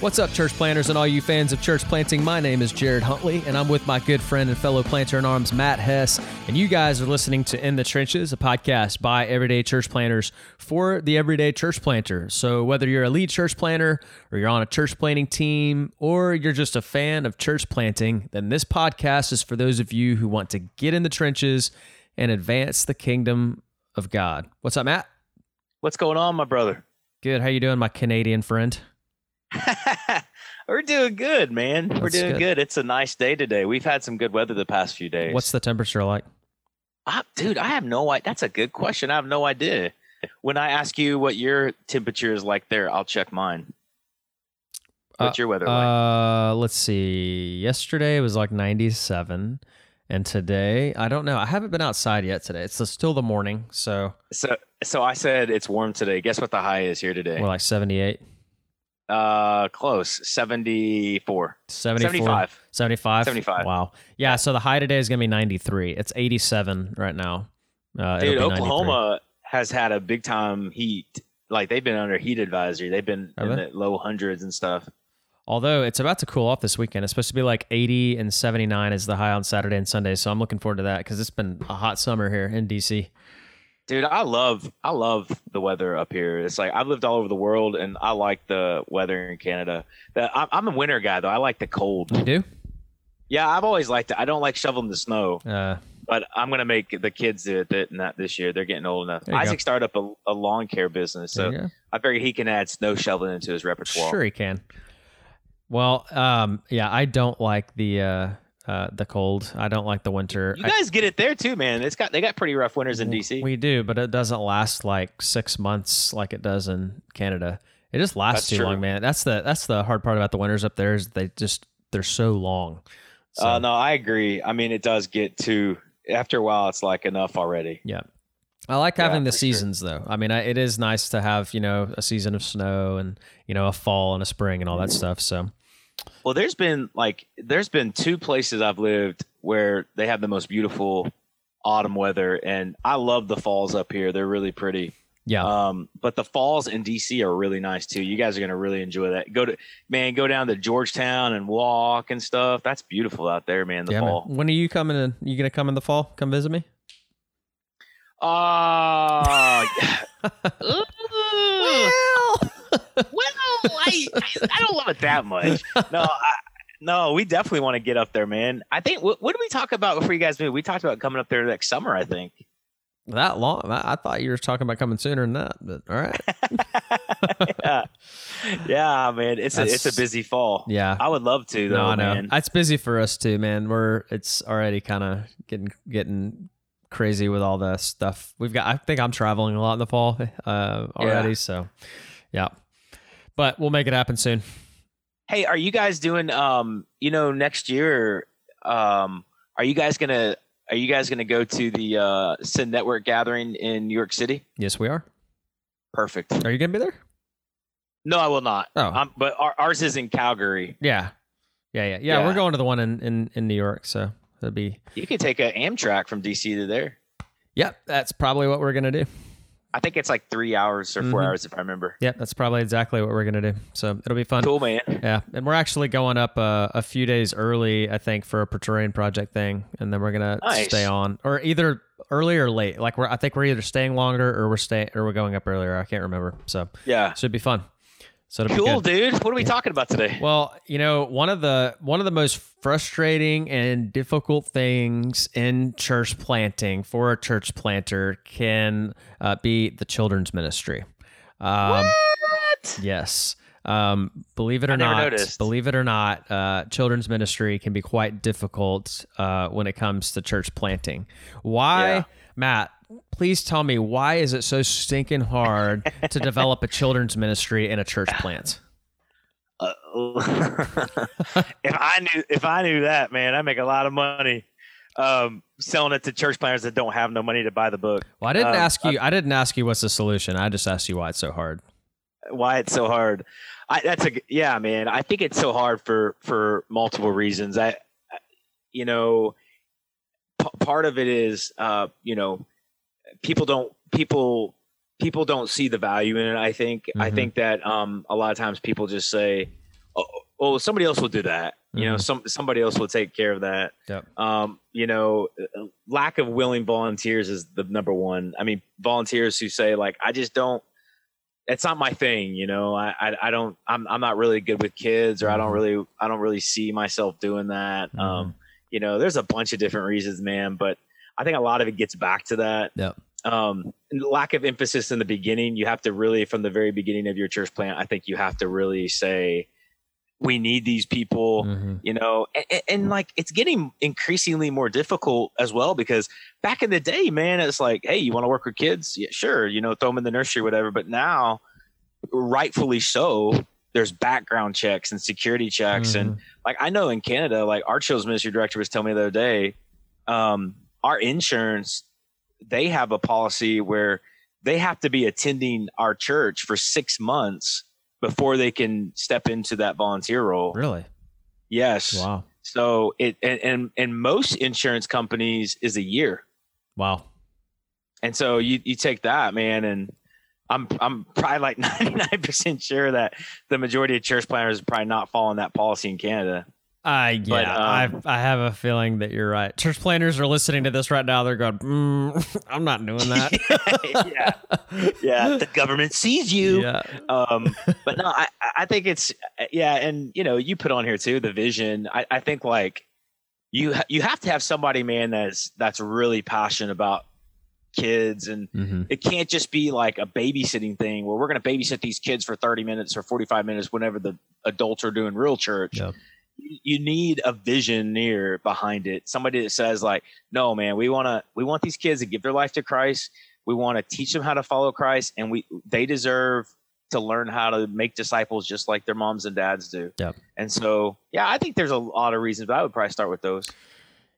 What's up, church planters and all you fans of church planting? My name is Jared Huntley, and I'm with my good friend and fellow planter in arms, Matt Hess. And you guys are listening to In the Trenches, a podcast by everyday church planters for the everyday church planter. So, whether you're a lead church planter, or you're on a church planting team, or you're just a fan of church planting, then this podcast is for those of you who want to get in the trenches and advance the kingdom of God. What's up, Matt? What's going on, my brother? Good. How you doing, my Canadian friend? We're doing good, man. We're doing good. good. It's a nice day today. We've had some good weather the past few days. What's the temperature like? Ah, dude? I have no idea. That's a good question. I have no idea. When I ask you what your temperature is like there, I'll check mine. What's your weather like? Uh, let's see. Yesterday it was like 97, and today I don't know. I haven't been outside yet today. It's still the morning, so So, so I said it's warm today. Guess what the high is here today? we're like 78, uh, close. Seventy-four. 74, 75. 75. 75. Wow. Yeah. So the high today is gonna be 93. It's 87 right now. Uh, Dude, Oklahoma has had a big time heat. Like they've been under heat advisory. They've been Have in they? the low hundreds and stuff. Although it's about to cool off this weekend. It's supposed to be like 80 and 79 is the high on Saturday and Sunday. So I'm looking forward to that because it's been a hot summer here in DC. Dude, I love I love the weather up here. It's like I've lived all over the world, and I like the weather in Canada. The, I'm, I'm a winter guy though. I like the cold. You do? Yeah, I've always liked it. I don't like shoveling the snow, Uh, but I'm gonna make the kids do it not this year. They're getting old enough. Isaac started up a, a lawn care business, so. I figure he can add snow shoveling into his repertoire. Sure, he can. Well, um, yeah, I don't like the uh, uh, the cold. I don't like the winter. You I- guys get it there too, man. It's got they got pretty rough winters in DC. We do, but it doesn't last like six months like it does in Canada. It just lasts That's too true. long, man. That's the that's the hard part about the winters up there is they just they're so long. So, uh, no, I agree. I mean, it does get to after a while. It's like enough already. Yeah. I like Yeah, having the for sure. seasons though. I mean, I, it is nice to have, you know, a season of snow and, you know, a fall and a spring and all that stuff. So, Well, there's been like there's been two places I've lived where they have the most beautiful autumn weather, and I love the falls up here. They're really pretty. yeah. Um, but the falls in DC are really nice too. You guys are gonna really enjoy that. Go to man, go down to Georgetown and walk and stuff. That's beautiful out there, man. The yeah, man. fall. When are you coming in? You going to come in the fall? Come visit me? Oh, well, well, I, I don't love it that much. No, I, no, we definitely want to get up there, man. I think what, what did we talk about before you guys moved? We talked about coming up there next summer. I think. that long. I, I thought you were talking about coming sooner than that, but all right. yeah, yeah, man. It's a, it's a busy fall. Yeah. I would love to though, no, I know. man. It's busy for us too, man. We're it's already kind of getting getting crazy with all the stuff we've got. I think I'm traveling a lot in the fall uh, already, so yeah. But we'll make it happen soon. hey, are you guys doing? Um, you know, next year, um, are you guys gonna are you guys gonna go to the uh, Send Network gathering in New York City? Yes, we are. Perfect. Are you gonna be there? No, I will not. Oh. Um, but our, ours is in Calgary. Yeah, yeah, yeah, yeah. Yeah. We're going to the one in in, in New York, so it'll be. You could take a Amtrak from DC to there. Yep, that's probably what we're gonna do. I think it's like three hours or 4 Mhm. hours if I remember. Yeah, that's probably exactly what we're gonna do. So it'll be fun. Cool, man. Yeah, and we're actually going up uh, a few days early, I think, for a Praetorian project thing, and then we're gonna Nice. stay on, or either early or late. Like we're, I think we're either staying longer or we're staying or we're going up earlier. I can't remember. So Yeah. should be fun. So Cool, dude. What are we talking about today? Well, you know, one of the one of the most frustrating and difficult things in church planting for a church planter can uh, be the children's ministry. Um, what? Yes. Um, believe it or not, noticed. believe it or not, uh, children's ministry can be quite difficult uh, when it comes to church planting. Why, Yeah. Matt? Please tell me why is it so stinking hard to develop a children's ministry in a church plant? Uh, if I knew if I knew that, man, I make a lot of money um, selling it to church planners that don't have no money to buy the book. Well, I didn't Um, ask you. I didn't ask you what's the solution. I just asked you why it's so hard. Why it's so hard? I, that's a yeah, man. I think it's so hard for for multiple reasons. I, I- you know, p- part of it is, uh, you know, people don't people people don't see the value in it. I think I Mhm. think that um, a lot of times people just say, "Oh, somebody else will do that. You know, Mhm. some somebody else will take care of that. Yep. Um, you know, uh, lack of willing volunteers is the number one. I mean, volunteers who say like, I just don't. It's not my thing, you know. I, I, I don't. I'm, I'm not really good with kids, or I don't Mhm. really, I don't really see myself doing that. Mm-hmm. Um, you know, there's a bunch of different reasons, man. But I think a lot of it gets back to that. Yep. Um, lack of emphasis in the beginning. You have to really, from the very beginning of your church plant, I think you have to really say, we need these people Mhm. you know and, and like it's getting increasingly more difficult as well because back in the day man it's like hey you want to work with kids yeah, sure you know throw them in the nursery whatever but now rightfully so there's background checks and security checks and like i know in canada like our children's ministry director was telling me the other day um, our insurance they have a policy where they have to be attending our church for six months before they can step into that volunteer role Really? yes Wow. so it and, and and most insurance companies is a year. Wow. And so you you take that, man, and I'm I'm probably like 99% sure that the majority of church planners are probably not following that policy in Canada. Uh, yeah, But, um, I I have a feeling that you're right. Church planners are listening to this right now. They're going, mm, I'm not doing that. yeah. Yeah, the government sees you. Yeah. Um, but no, I I think it's yeah, and you know, you put on here too the vision. I I think like you you have to have somebody, man, that's that's really passionate about kids and hmm it can't just be like a babysitting thing where we're going to babysit these kids for 30 minutes or 45 minutes whenever the adults are doing real church Yep. You need a visioneer behind it somebody that says like no man we want to we want these kids to give their life to christ. We want to teach them how to follow christ and we they deserve to learn how to make disciples just like their moms and dads do. Yep. and so yeah i think there's a lot of reasons but i would probably start with those.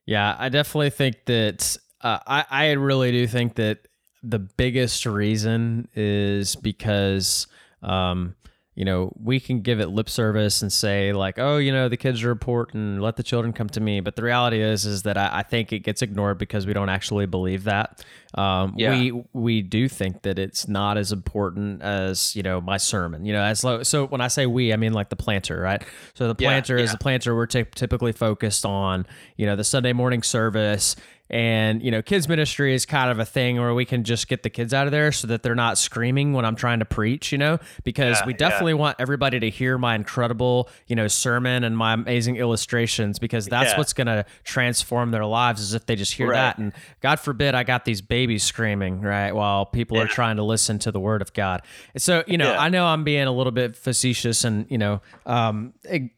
Yeah, I definitely think that uh, I I really do think that the biggest reason is because um you know we can give it lip service and say like oh you know the kids are important let the children come to me. But the reality is is that I, I think it gets ignored because we don't actually believe that. Um Yeah. we we do think that it's not as important as you know my sermon you know as lo- so when I say we I mean like the planter right? So the Yeah, planter is the planter we're ty- typically focused on you know the sunday morning service and you know kids ministry is kind of a thing where we can just get the kids out of there so that they're not screaming when i'm trying to preach you know because Yeah, we yeah. definitely want everybody to hear my incredible you know sermon and my amazing illustrations because that's Yeah. what's going to transform their lives is if they just hear Right. that and god forbid i got these babies screaming right while people are trying to listen to the word of god so you know Yeah. i know i'm being a little bit facetious and you know um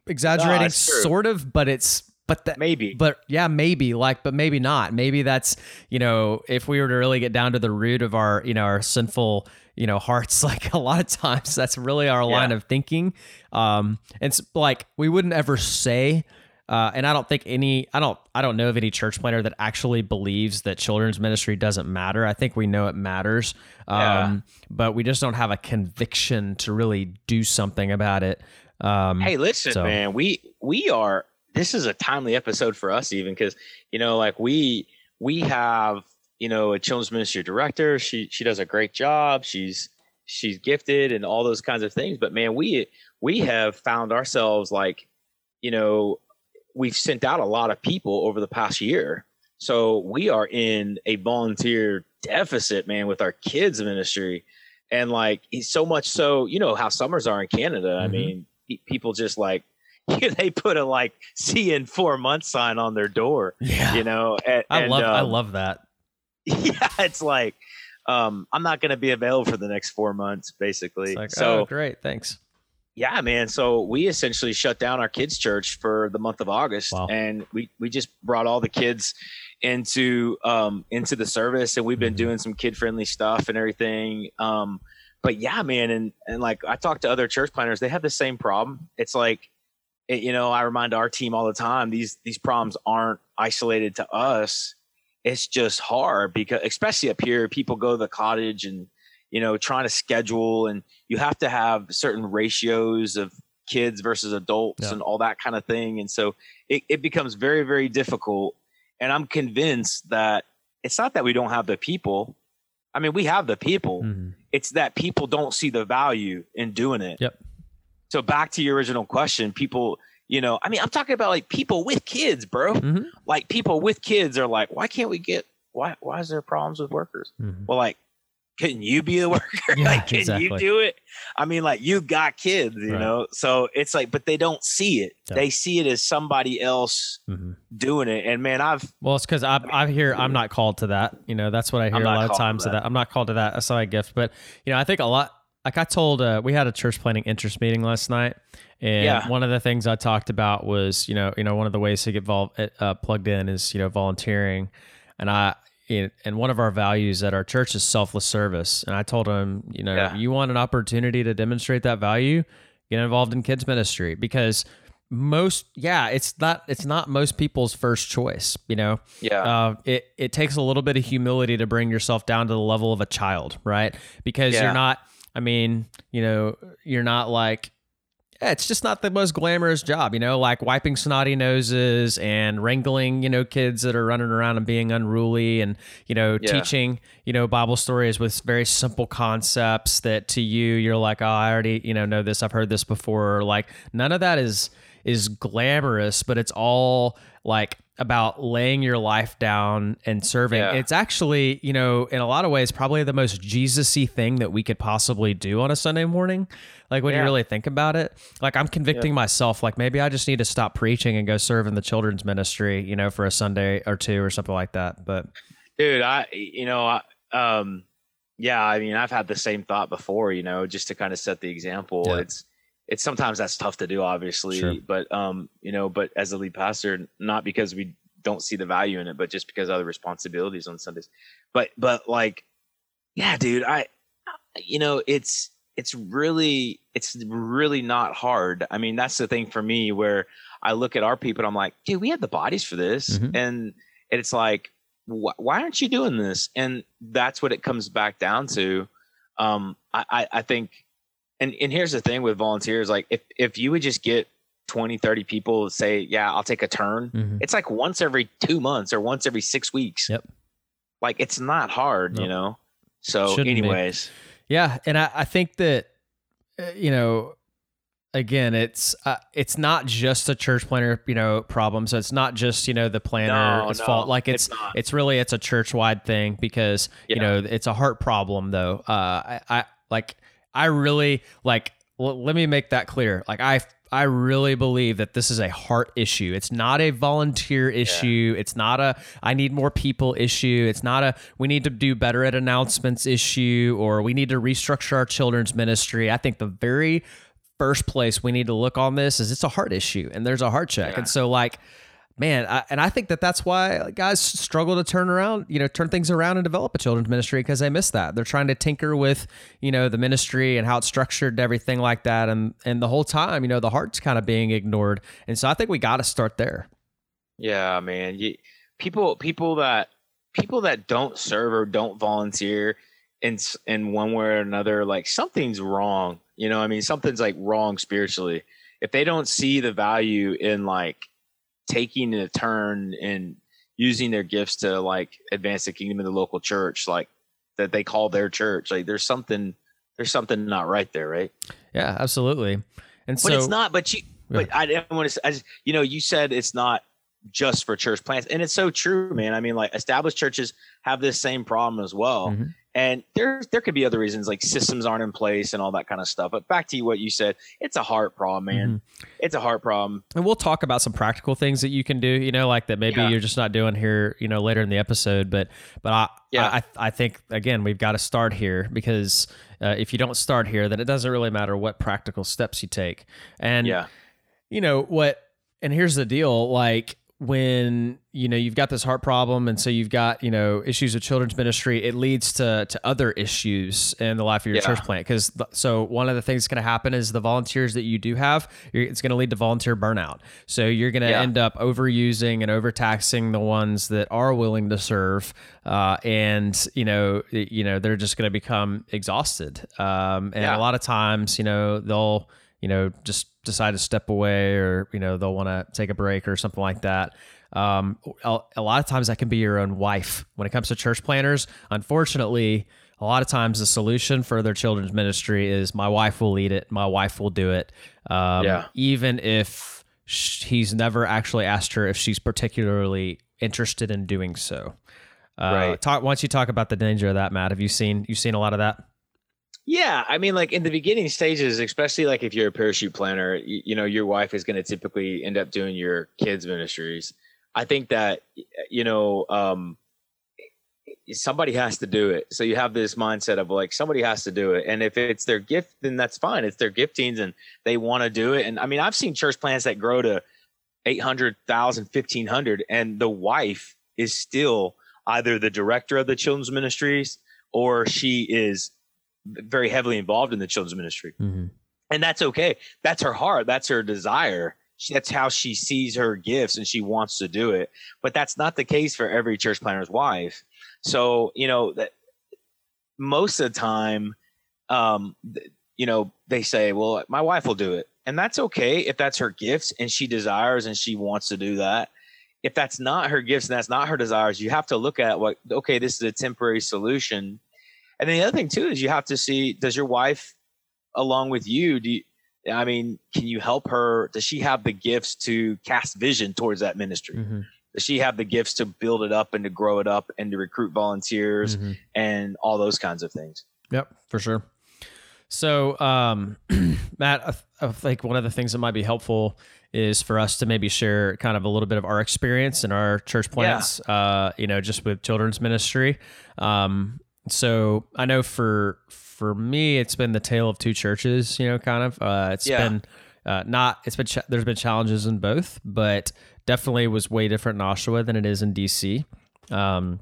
exaggerating true. sort of but it's but that maybe but yeah maybe like but maybe not maybe that's you know if we were to really get down to the root of our you know our sinful you know hearts like a lot of times that's really our line Yeah. of thinking um and it's like we wouldn't ever say uh, and I don't think any, I don't, I don't know of any church planner that actually believes that children's ministry doesn't matter. I think we know it matters, um, Yeah. but we just don't have a conviction to really do something about it. Um, Hey, listen, So- man, we we are. This is a timely episode for us, even because you know, like we we have you know a children's ministry director. She she does a great job. She's she's gifted and all those kinds of things. But man, we we have found ourselves like you know we've sent out a lot of people over the past year. So we are in a volunteer deficit, man, with our kids ministry. And like so much so, you know how summers are in Canada. I Mhm. mean, people just like they put a like see in four months sign on their door, yeah, you know. And, I and, love, I um, love that. yeah, it's like um, I'm not going to be available for the next four months, basically. It's like, so oh, great, thanks. yeah, man. So we essentially shut down our kids' church for the month of August, Wow. and we we just brought all the kids into um into the service, and we've been Mhm. doing some kid friendly stuff and everything. Um, but yeah, man, and and like I talk to other church planners, they have the same problem. It's like, it, you know, I remind our team all the time these these problems aren't isolated to us. It's just hard because, especially up here, people go to the cottage and you know trying to schedule and you have to have certain ratios of kids versus adults Yeah. and all that kind of thing and so it, it becomes very very difficult and i'm convinced that it's not that we don't have the people i mean we have the people Mhm. it's that people don't see the value in doing it Yep. So back to your original question, people, you know, I mean, I'm talking about like people with kids, bro. Mhm. Like people with kids are like, why can't we get why why is there problems with workers? Mhm. Well, like, can you be a worker? Yeah, like, can exactly. you do it? I mean, like, you got kids, you Right. know. So it's like, but they don't see it. Yeah. They see it as somebody else Mhm. doing it. And man, I've Well, it's because I I hear I'm not called to that. You know, that's what I hear a lot of times. That. that I'm not called to that. That's not my gift. But you know, I think a lot. Like I told, uh, we had a church planning interest meeting last night, and Yeah. one of the things I talked about was, you know, you know, one of the ways to get vol- uh, plugged in is, you know, volunteering, and I. And one of our values at our church is selfless service. And I told him, you know, Yeah. you want an opportunity to demonstrate that value, get involved in kids ministry because most, yeah, it's not, it's not most people's first choice. You know, yeah. uh, it it takes a little bit of humility to bring yourself down to the level of a child, right? Because Yeah. you're not. I mean, you know, you're not like. yeah, It's just not the most glamorous job, you know, like wiping snotty noses and wrangling, you know, kids that are running around and being unruly and, you know, Yeah. teaching, you know, Bible stories with very simple concepts that to you, you're like, oh, I already, you know, know this. I've heard this before. Like none of that is, is glamorous, but it's all like about laying your life down and serving. Yeah. It's actually, you know, in a lot of ways, probably the most Jesus-y thing that we could possibly do on a Sunday morning. Like when you really think about it, like I'm convicting myself, like maybe I just need to stop preaching and go serve in the children's ministry, you know, for a Sunday or two or something like that. But dude i you know I, um yeah i mean i've had the same thought before you know just to kind of set the example Yeah. it's it's sometimes that's tough to do obviously Sure. but um you know but as a lead pastor not because we don't see the value in it but just because of the responsibilities on sundays. But but like yeah dude i you know it's it's really it's really not hard. I mean that's the thing for me where i look at our people and i'm like dude we had the bodies for this. Mhm. and it's like wh- why aren't you doing this? And that's what it comes back down to. Um i i, I think and and here's the thing with volunteers like if if you would just get 20 30 people say yeah i'll take a turn Mhm. it's like once every two months or once every six weeks Yep. like it's not hard you know so Shouldn't be. anyways Yeah, and I, I think that uh, you know, again, it's uh, it's not just a church planner you know problem. So it's not just you know the planner's No, fault. no, Like it's it's it's really it's a church wide thing because you know it's a heart problem though. Uh, I, I like I really like. L- let me make that clear. Like I. I really believe that this is a heart issue. It's not a volunteer issue. It's not a I need more people issue. It's not a we need to do better at announcements issue or we need to restructure our children's ministry. I think the very first place we need to look on this is it's a heart issue and there's a heart check. Yeah. And so like man, I, and I think that that's why guys struggle to turn around, you know, turn things around and develop a children's ministry because they miss that. They're trying to tinker with, you know, the ministry and how it's structured everything like that. And and the whole time, you know, the heart's kind of being ignored. And so I think we got to start there. Yeah, man. You, people, people that people that don't serve or don't volunteer in in one way or another, like something's wrong. You know, I mean, something's like wrong spiritually. If they don't see the value in like taking a turn and using their gifts to like advance the kingdom of the local church, like that they call their church, like there's something there's something not right there, right? Yeah, absolutely. And But so it's not. But you, Yeah. but I didn't want to. I just, you know, you said it's not just for church plants, and it's so true, man. I mean, like established churches have this same problem as well, Mhm. And there there could be other reasons, like systems aren't in place and all that kind of stuff. But back to you, what you said, it's a heart problem, man. Mm-hmm. It's a heart problem. And we'll talk about some practical things that you can do, you know, like that maybe Yeah. you're just not doing here, you know, later in the episode. But, but I, Yeah. I, I think again, we've got to start here because uh, if you don't start here, then it doesn't really matter what practical steps you take. And, Yeah, you know, what, and here's the deal like, when you know you've got this heart problem and so you've got you know issues with children's ministry it leads to to other issues in the life of your Yeah. church plant because so one of the things that's going to happen is the volunteers that you do have you're, it's going to lead to volunteer burnout so you're going to Yeah. end up overusing and overtaxing the ones that are willing to serve uh, and you know you know they're just going to become exhausted um, and Yeah. a lot of times you know they'll you know just decide to step away or you know they'll want to take a break or something like that um, a, lot of times that can be your own wife when it comes to church planners unfortunately a lot of times the solution for their children's ministry is my wife will lead it, my wife will do it. Um, Yeah. Even if sh- he's never actually asked her if she's particularly interested in doing so. Uh, Right. Talk. Why don't you talk about the danger of that, Matt? Have you seen you seen a lot of that? Yeah, I mean, like in the beginning stages, especially like if you're a parachute planner, you, you know, your wife is going to typically end up doing your kids' ministries. I think that you know, um, somebody has to do it. So you have this mindset of like somebody has to do it, and if it's their gift, then that's fine. It's their giftings, and they want to do it. And I mean, I've seen church plans that grow to 800,000, 1500, and the wife is still either the director of the children's ministries or she is very heavily involved in the children's ministry. Mm-hmm. And that's okay. That's her heart. That's her desire. She, that's how she sees her gifts and she wants to do it. But that's not the case for every church planner's wife. So, you know, that most of the time, um, th- you know, they say, well, my wife will do it. And that's okay if that's her gifts and she desires and she wants to do that. If that's not her gifts and that's not her desires, you have to look at what, okay, this is a temporary solution. And then the other thing too is you have to see, does your wife, along with you, do you, I mean, can you help her? Does she have the gifts to cast vision towards that ministry? Mm-hmm. Does she have the gifts to build it up and to grow it up and to recruit volunteers Mm-hmm. and all those kinds of things? Yep, for sure. So, um, Matt, I, I think one of the things that might be helpful is for us to maybe share kind of a little bit of our experience in our church plants, uh, you know, just with children's ministry. Um, so I know for for me, it's been the tale of two churches. You know, kind of. Uh, it's Yeah. been uh, not. It's been ch- there's been challenges in both, but definitely was way different in Oshawa than it is in DC. Um,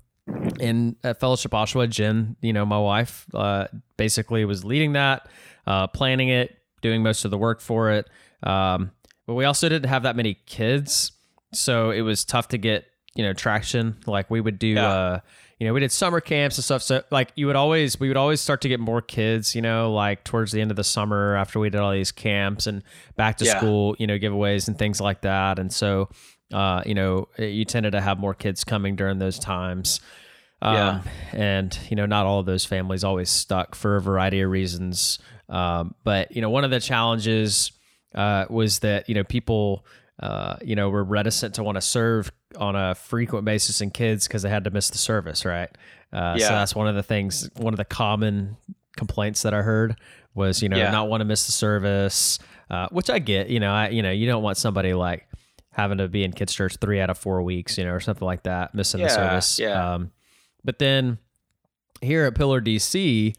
in at Fellowship Oshawa, Jen, you know, my wife, uh, basically was leading that, uh, planning it, doing most of the work for it. Um, but we also didn't have that many kids, so it was tough to get you know traction. Like we would do, Yeah. uh, you know, we did summer camps and stuff. So like you would always, we would always start to get more kids, you know, like towards the end of the summer after we did all these camps and back to Yeah. school, you know, giveaways and things like that. And so, uh, you know, you tended to have more kids coming during those times. Um, Yeah. And, you know, not all of those families always stuck for a variety of reasons. Um, but, you know, one of the challenges uh, was that, you know, people, uh, you know, were reticent to want to serve on a frequent basis in kids because they had to miss the service, right? Uh, So that's one of the things, one of the common complaints that I heard was, you know, Yeah. not want to miss the service, uh, which I get, you know, I, you know, you don't want somebody like having to be in kids church three out of four weeks, you know, or something like that, missing the service. yeah. Um, but then here at Pillar DC,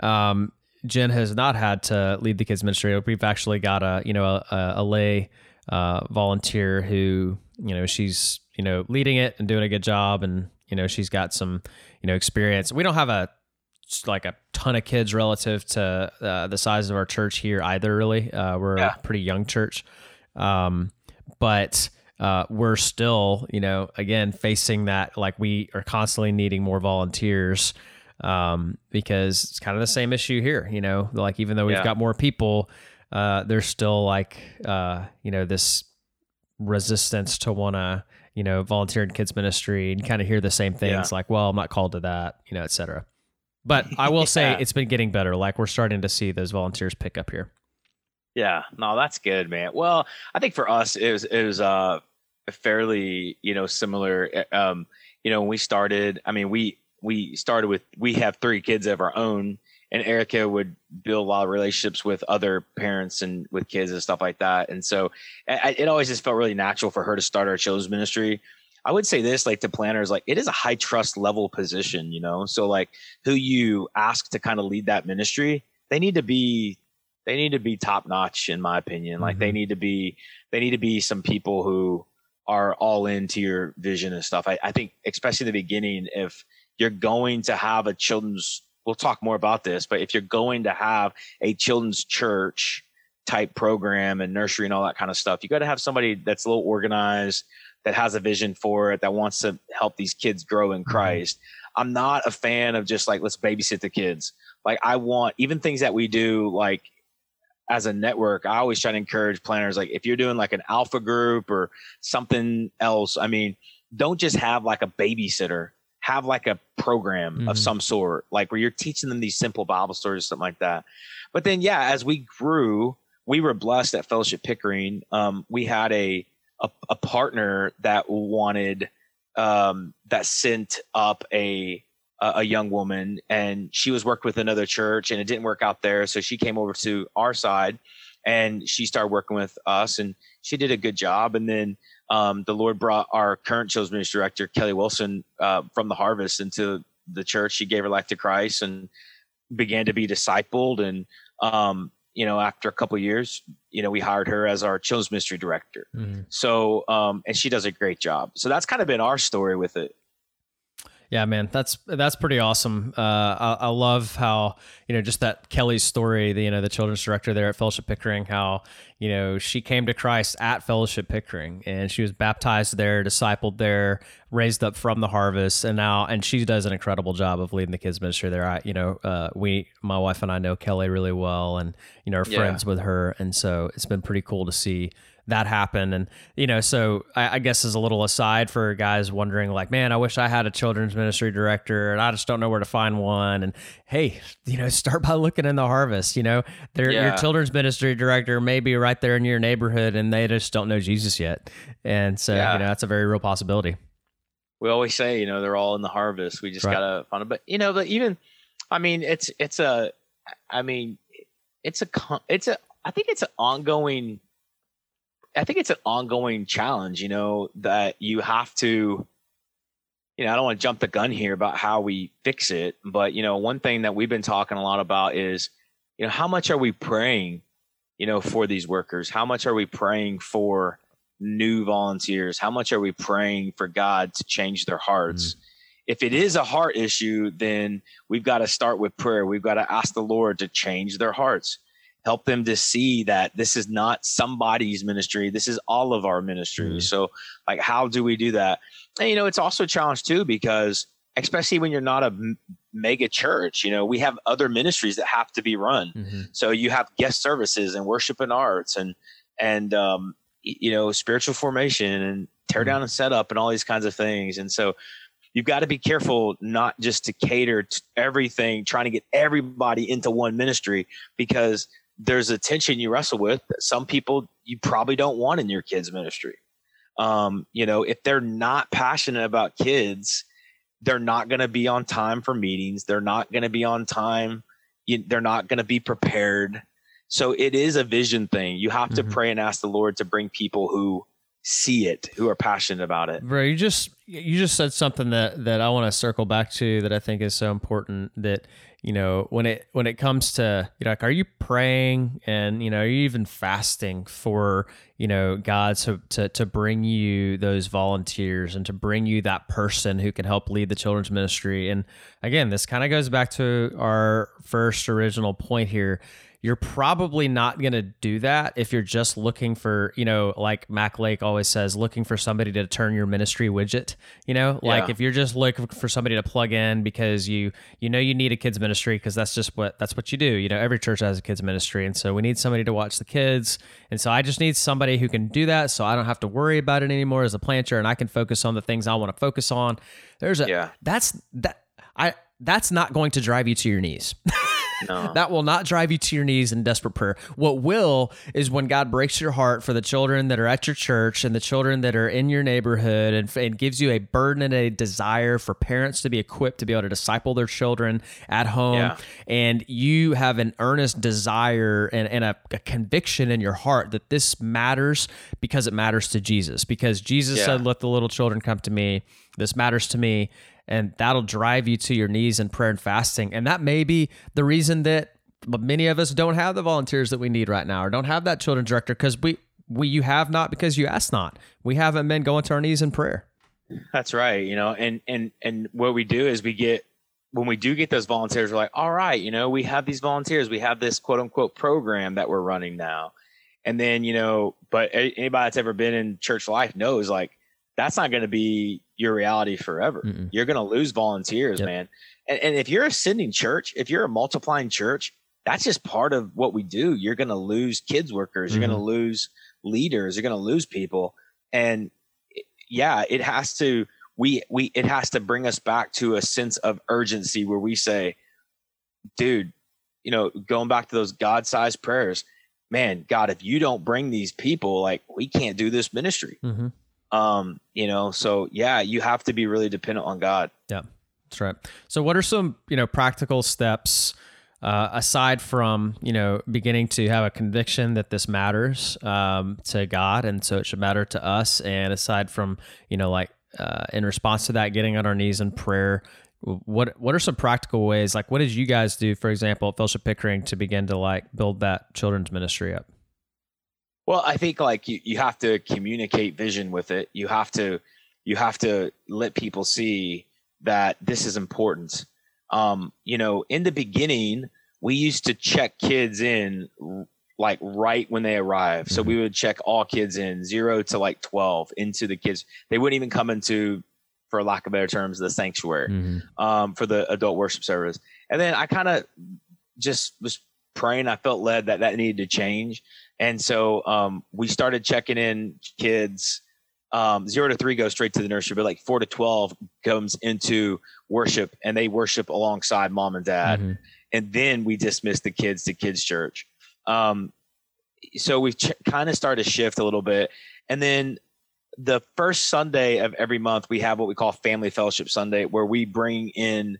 um, Jen has not had to lead the kids ministry. We've actually got a you know a, a lay uh, volunteer who you know she's you know leading it and doing a good job, and you know she's got some you know experience. We don't have a like a ton of kids relative to uh, the size of our church here either. Really, uh, we're Yeah. a pretty young church, um, but uh, we're still, you know, again facing that like we are constantly needing more volunteers um, because it's kind of the same issue here. You know, like even though we've Yeah. got more people, uh, there's still like uh, you know this resistance to want to you know volunteer in kids ministry and kind of hear the same things like, well, I'm not called to that, you know, etc. But I will say it's been getting better. Like we're starting to see those volunteers pick up here. Yeah, no, that's good, man. Well, I think for us, it was it was uh fairly you know similar. Um, you know, when we started, I mean, we we started with we have three kids of our own, and Erica would build a lot of relationships with other parents and with kids and stuff like that. And so I, it always just felt really natural for her to start our children's ministry. I would say this, like to planners, like it is a high trust level position, you know. So like who you ask to kind of lead that ministry, they need to be they need to be top notch in my opinion like they mm-hmm. need to be they need to be some people who are all into your vision and stuff I, I think especially in the beginning if you're going to have a children's we'll talk more about this but if you're going to have a children's church type program and nursery and all that kind of stuff you got to have somebody that's a little organized that has a vision for it that wants to help these kids grow in mm-hmm. christ. I'm not a fan of just like let's babysit the kids. Like i want even things that we do like as a network, I always try to encourage planners like if you're doing like an alpha group or something else, I mean, don't just have like a babysitter. Have like a program mm-hmm. of some sort, like where you're teaching them these simple Bible stories, something like that. But then, yeah, as we grew, we were blessed at Fellowship Pickering. Um, we had a, a, a partner that wanted um, that sent up a a young woman, and she was worked with another church, and it didn't work out there. So she came over to our side, and she started working with us, and she did a good job. And then um, the Lord brought our current children's ministry director, Kelly Wilson, uh, from the Harvest into the church. She gave her life to Christ and began to be discipled. And um, you know, after a couple years, you know, we hired her as our children's ministry director. Mm-hmm. So, um, and she does a great job. So that's kind of been our story with it. Yeah, man, that's that's pretty awesome. Uh, I, I, love how you know just that Kelly's story. The you know the children's director there at Fellowship Pickering. How you know she came to Christ at Fellowship Pickering, and she was baptized there, discipled there, raised up from the harvest, and now and she does an incredible job of leading the kids ministry there. I you know uh, we my wife and I know Kelly really well, and you know are yeah. friends with her, and so it's been pretty cool to see that happened. And, you know, so I, I, guess as a little aside for guys wondering, like, man, I wish I had a children's ministry director and I just don't know where to find one. And hey, you know, start by looking in the harvest. You know, yeah. your children's ministry director may be right there in your neighborhood and they just don't know Jesus yet. And so, yeah. you know, that's a very real possibility. We always say, you know, they're all in the harvest. We just right. gotta find it. But you know, but even, I mean, it's it's a, I mean, it's a it's a I think it's an ongoing I think it's an ongoing challenge, you know, that you have to, you know, I don't want to jump the gun here about how we fix it, but, you know, one thing that we've been talking a lot about is, you know, how much are we praying, you know, for these workers? How much are we praying for new volunteers? How much are we praying for God to change their hearts? Mm-hmm. If it is a heart issue, then we've got to start with prayer. We've got to ask the Lord to change their hearts help them to see that this is not somebody's ministry this is all of our ministry mm-hmm. so like how do we do that and you know it's also a challenge too because especially when you're not a m- mega church you know we have other ministries that have to be run mm-hmm. so you have guest services and worship and arts and and um, you know spiritual formation and tear mm-hmm. down and set up and all these kinds of things and so you've got to be careful not just to cater to everything trying to get everybody into one ministry because there's a tension you wrestle with that some people you probably don't want in your kids ministry. Um, you know if they're not passionate about kids they're not going to be on time for meetings. They're not going to be on time. You, they're not going to be prepared. So it is a vision thing. You have mm-hmm. to pray and ask the lord to bring people who see it who are passionate about it. Bro you just you just said something that that i want to circle back to that i think is so important that you know when it when it comes to you know like are you praying? And you know are you even fasting for you know god to, to to bring you those volunteers and to bring you that person who can help lead the children's ministry? And again this kind of goes back to our first original point here you're probably not going to do that if you're just looking for, you know, like Mac Lake always says, looking for somebody to turn your ministry widget. You know, like if you're just looking for somebody to plug in because you you know you need a kids ministry because that's just what that's what you do. You know, every church has a kids ministry, and so we need somebody to watch the kids, and so I just need somebody who can do that, so I don't have to worry about it anymore as a planter, and I can focus on the things I want to focus on. There's a yeah. that's that I that's not going to drive you to your knees. No. that will not drive you to your knees in desperate prayer. What will is when God breaks your heart for the children that are at your church and the children that are in your neighborhood and, and gives you a burden and a desire for parents to be equipped to be able to disciple their children at home. Yeah. And you have an earnest desire and, and a, a, conviction in your heart that this matters because it matters to Jesus. Because Jesus yeah. said, Let the little children come to me. This matters to me and that'll drive you to your knees in prayer and fasting. And that may be the reason that many of us don't have the volunteers that we need right now or don't have that children's director because we, we you have not because you asked not. We haven't been going to our knees in prayer. That's right. You know, and and and what we do is we get when we do get those volunteers, we're like, all right, you know, we have these volunteers, we have this quote unquote program that we're running now. And then, you know, but anybody that's ever been in church life knows like that's not going to be your reality forever. Mm-mm. You're going to lose volunteers, yep. man. And, and if you're a sending church, if you're a multiplying church, that's just part of what we do. You're going to lose kids workers. Mm-hmm. You're going to lose leaders. You're going to lose people. And yeah, it has to, we we it has to bring us back to a sense of urgency where we say, dude, you know, going back to those God-sized prayers, man, God, if you don't bring these people, like we can't do this ministry. Mm-hmm. Um, you know, so yeah, you have to be really dependent on God. Yeah, that's right. So, what are some you know practical steps uh, aside from you know beginning to have a conviction that this matters um, to God, and so it should matter to us, and aside from you know like uh, in response to that, getting on our knees in prayer. What what are some practical ways? Like, what did you guys do, for example, at Fellowship Pickering, to begin to like build that children's ministry up? Well, I think like you, you have to communicate vision with it. You have to you have to let people see that this is important. Um, you know, in the beginning, we used to check kids in like right when they arrive. So mm-hmm. we would check all kids in zero to like 12 into the kids. They wouldn't even come into, for lack of better terms, the sanctuary mm-hmm. um, for the adult worship service. And then I kind of just was praying. I felt led that that needed to change. And so um, we started checking in kids. Um, zero to three goes straight to the nursery, but like four to 12 comes into worship and they worship alongside mom and dad. Mm-hmm. And then we dismiss the kids to kids church. Um, so we've ch- kind of started to shift a little bit. And then the first Sunday of every month, we have what we call Family Fellowship Sunday, where we bring in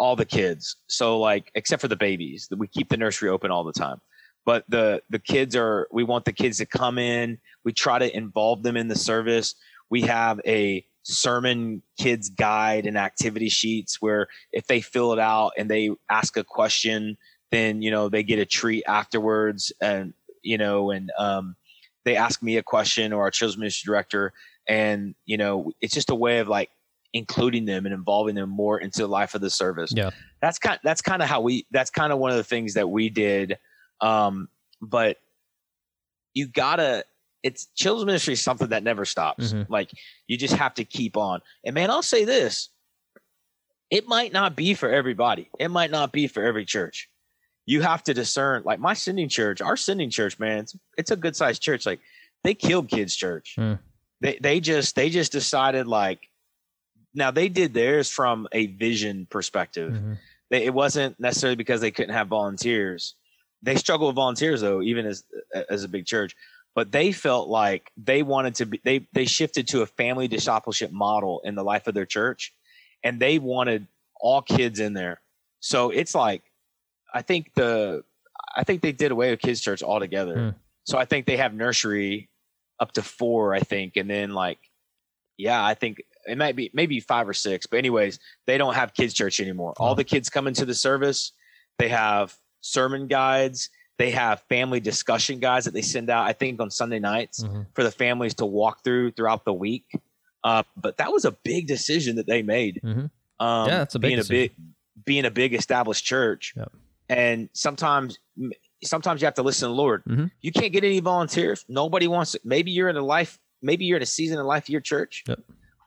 all the kids. So like, except for the babies, we keep the nursery open all the time. But the the kids are. We want the kids to come in. We try to involve them in the service. We have a sermon kids guide and activity sheets where if they fill it out and they ask a question, then you know they get a treat afterwards, and you know, and um, they ask me a question or our children's ministry director, and you know, it's just a way of like including them and involving them more into the life of the service. Yeah. That's kind that's kind of how we that's kind of one of the things that we did. Um, but you gotta it's children's ministry is something that never stops. Mm-hmm. Like you just have to keep on. And man, I'll say this. It might not be for everybody. It might not be for every church. You have to discern like my sending church, our sending church, man, it's, it's a good sized church. Like they killed kids church. Mm. They they just they just decided like now they did theirs from a vision perspective. Mm-hmm. They, it wasn't necessarily because they couldn't have volunteers. They struggle with volunteers though, even as as a big church. But they felt like they wanted to be. They they shifted to a family discipleship model in the life of their church, and they wanted all kids in there. So it's like, I think the I think they did away with kids church altogether. Mm. So I think they have nursery up to four, I think, and then like, yeah, I think it might be maybe five or six, but anyways, they don't have kids church anymore. All the kids come into the service. They have sermon guides. They have family discussion guides that they send out. I think on Sunday nights mm-hmm. for the families to walk through throughout the week. Uh, but that was a big decision that they made. Mm-hmm. Um, yeah, that's a big being decision. a big being a big established church. Yep. And sometimes sometimes you have to listen to the Lord. Mm-hmm. You can't get any volunteers. Nobody wants it. Maybe you're in a life. Maybe you're in a season of life of your church. Yep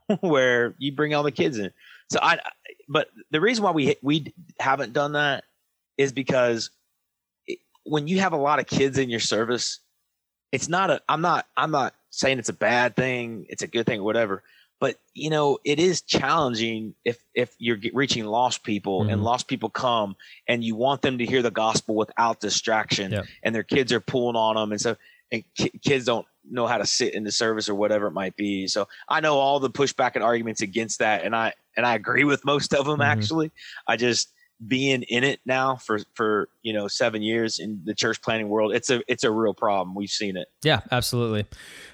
where you bring all the kids in. So I, but the reason why we we haven't done that is because it, when you have a lot of kids in your service, it's not a. I'm not. I'm not saying it's a bad thing. It's a good thing or whatever. But you know, it is challenging if if you're reaching lost people mm-hmm. and lost people come and you want them to hear the gospel without distraction, and their kids are pulling on them, and so and ki- kids don't know how to sit in the service or whatever it might be. So I know all the pushback and arguments against that, and I and I agree with most of them. Mm-hmm. Actually, I just being in it now for for you know seven years in the church planting world it's a it's a real problem. We've seen it. Yeah absolutely.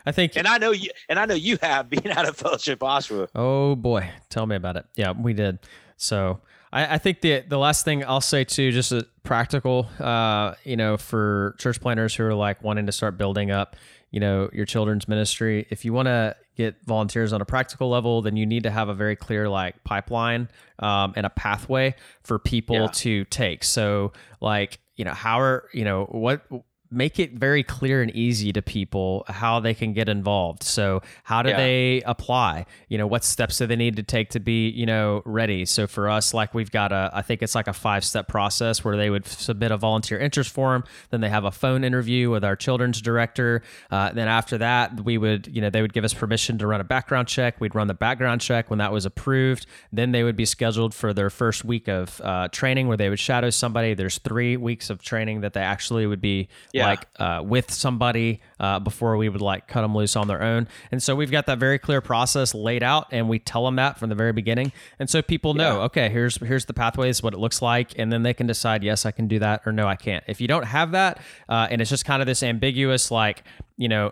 I think and i know you and i know you have being out of fellowship oshawa. Oh boy. Tell me about it. Yeah we did. So I, I think the the last thing I'll say too, just a practical, uh, you know, for church planners who are like wanting to start building up, you know, your children's ministry. If you want to get volunteers on a practical level, then you need to have a very clear like pipeline um, and a pathway for people yeah. to take. So, like, you know, how are you know what make it very clear and easy to people how they can get involved. So, how do Yeah. they apply? You know, what steps do they need to take to be, you know, ready? So, for us, like we've got a, I think it's like a five step process where they would submit a volunteer interest form. Then they have a phone interview with our children's director. Uh, then after that, we would, you know, they would give us permission to run a background check. We'd run the background check when that was approved. Then they would be scheduled for their first week of uh, training where they would shadow somebody. There's three weeks of training that they actually would be Yeah. Like uh, with somebody uh, before we would like cut them loose on their own. And so we've got that very clear process laid out, and we tell them that from the very beginning. And so people know, okay, here's here's the pathways, what it looks like, and then they can decide, yes, I can do that, or no, I can't. If you don't have that, uh, and it's just kind of this ambiguous, like you know.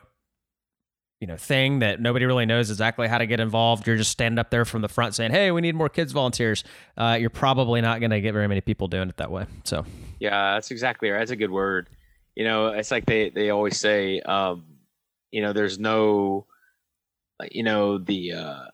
You know, thing that nobody really knows exactly how to get involved. You're just standing up there from the front saying, "Hey, we need more kids volunteers." Uh, you're probably not going to get very many people doing it that way. So, Yeah, that's exactly right. That's a good word. You know, it's like they they always say, um, you know, there's no, you know, the uh,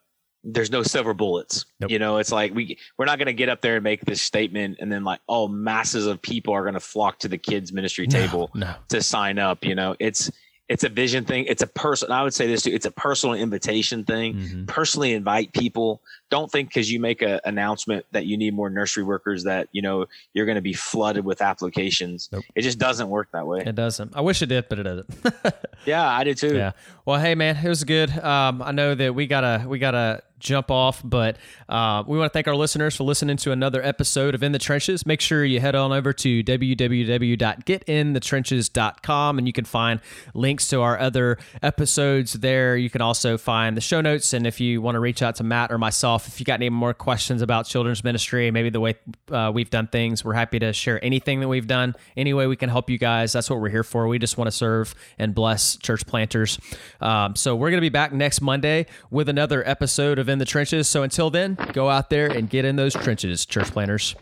there's no silver bullets. Nope. You know, it's like we we're not going to get up there and make this statement and then like, oh, masses of people are going to flock to the kids ministry table no, to sign up. You know, it's it's a vision thing. It's a person. I would say this too. It's a personal invitation thing. Mhm. Personally invite people. Don't think because you make an announcement that you need more nursery workers that you know you're going to be flooded with applications. Nope. It just doesn't work that way. it doesn't. I wish it did, but it doesn't. Yeah, I do too. Yeah. Well, hey man, it was good. Um, I know that we gotta we gotta jump off, but uh, we want to thank our listeners for listening to another episode of In the Trenches. Make sure you head on over to www.getinthetrenches.com and you can find links to our other episodes there. You can also find the show notes, and if you want to reach out to Matt or myself, if you got any more questions about children's ministry, maybe the way uh, we've done things, we're happy to share anything that we've done. Any way we can help you guys, that's what we're here for. We just want to serve and bless church planters. Um, so we're going to be back next Monday with another episode of In the Trenches. So until then, go out there and get in those trenches, church planters.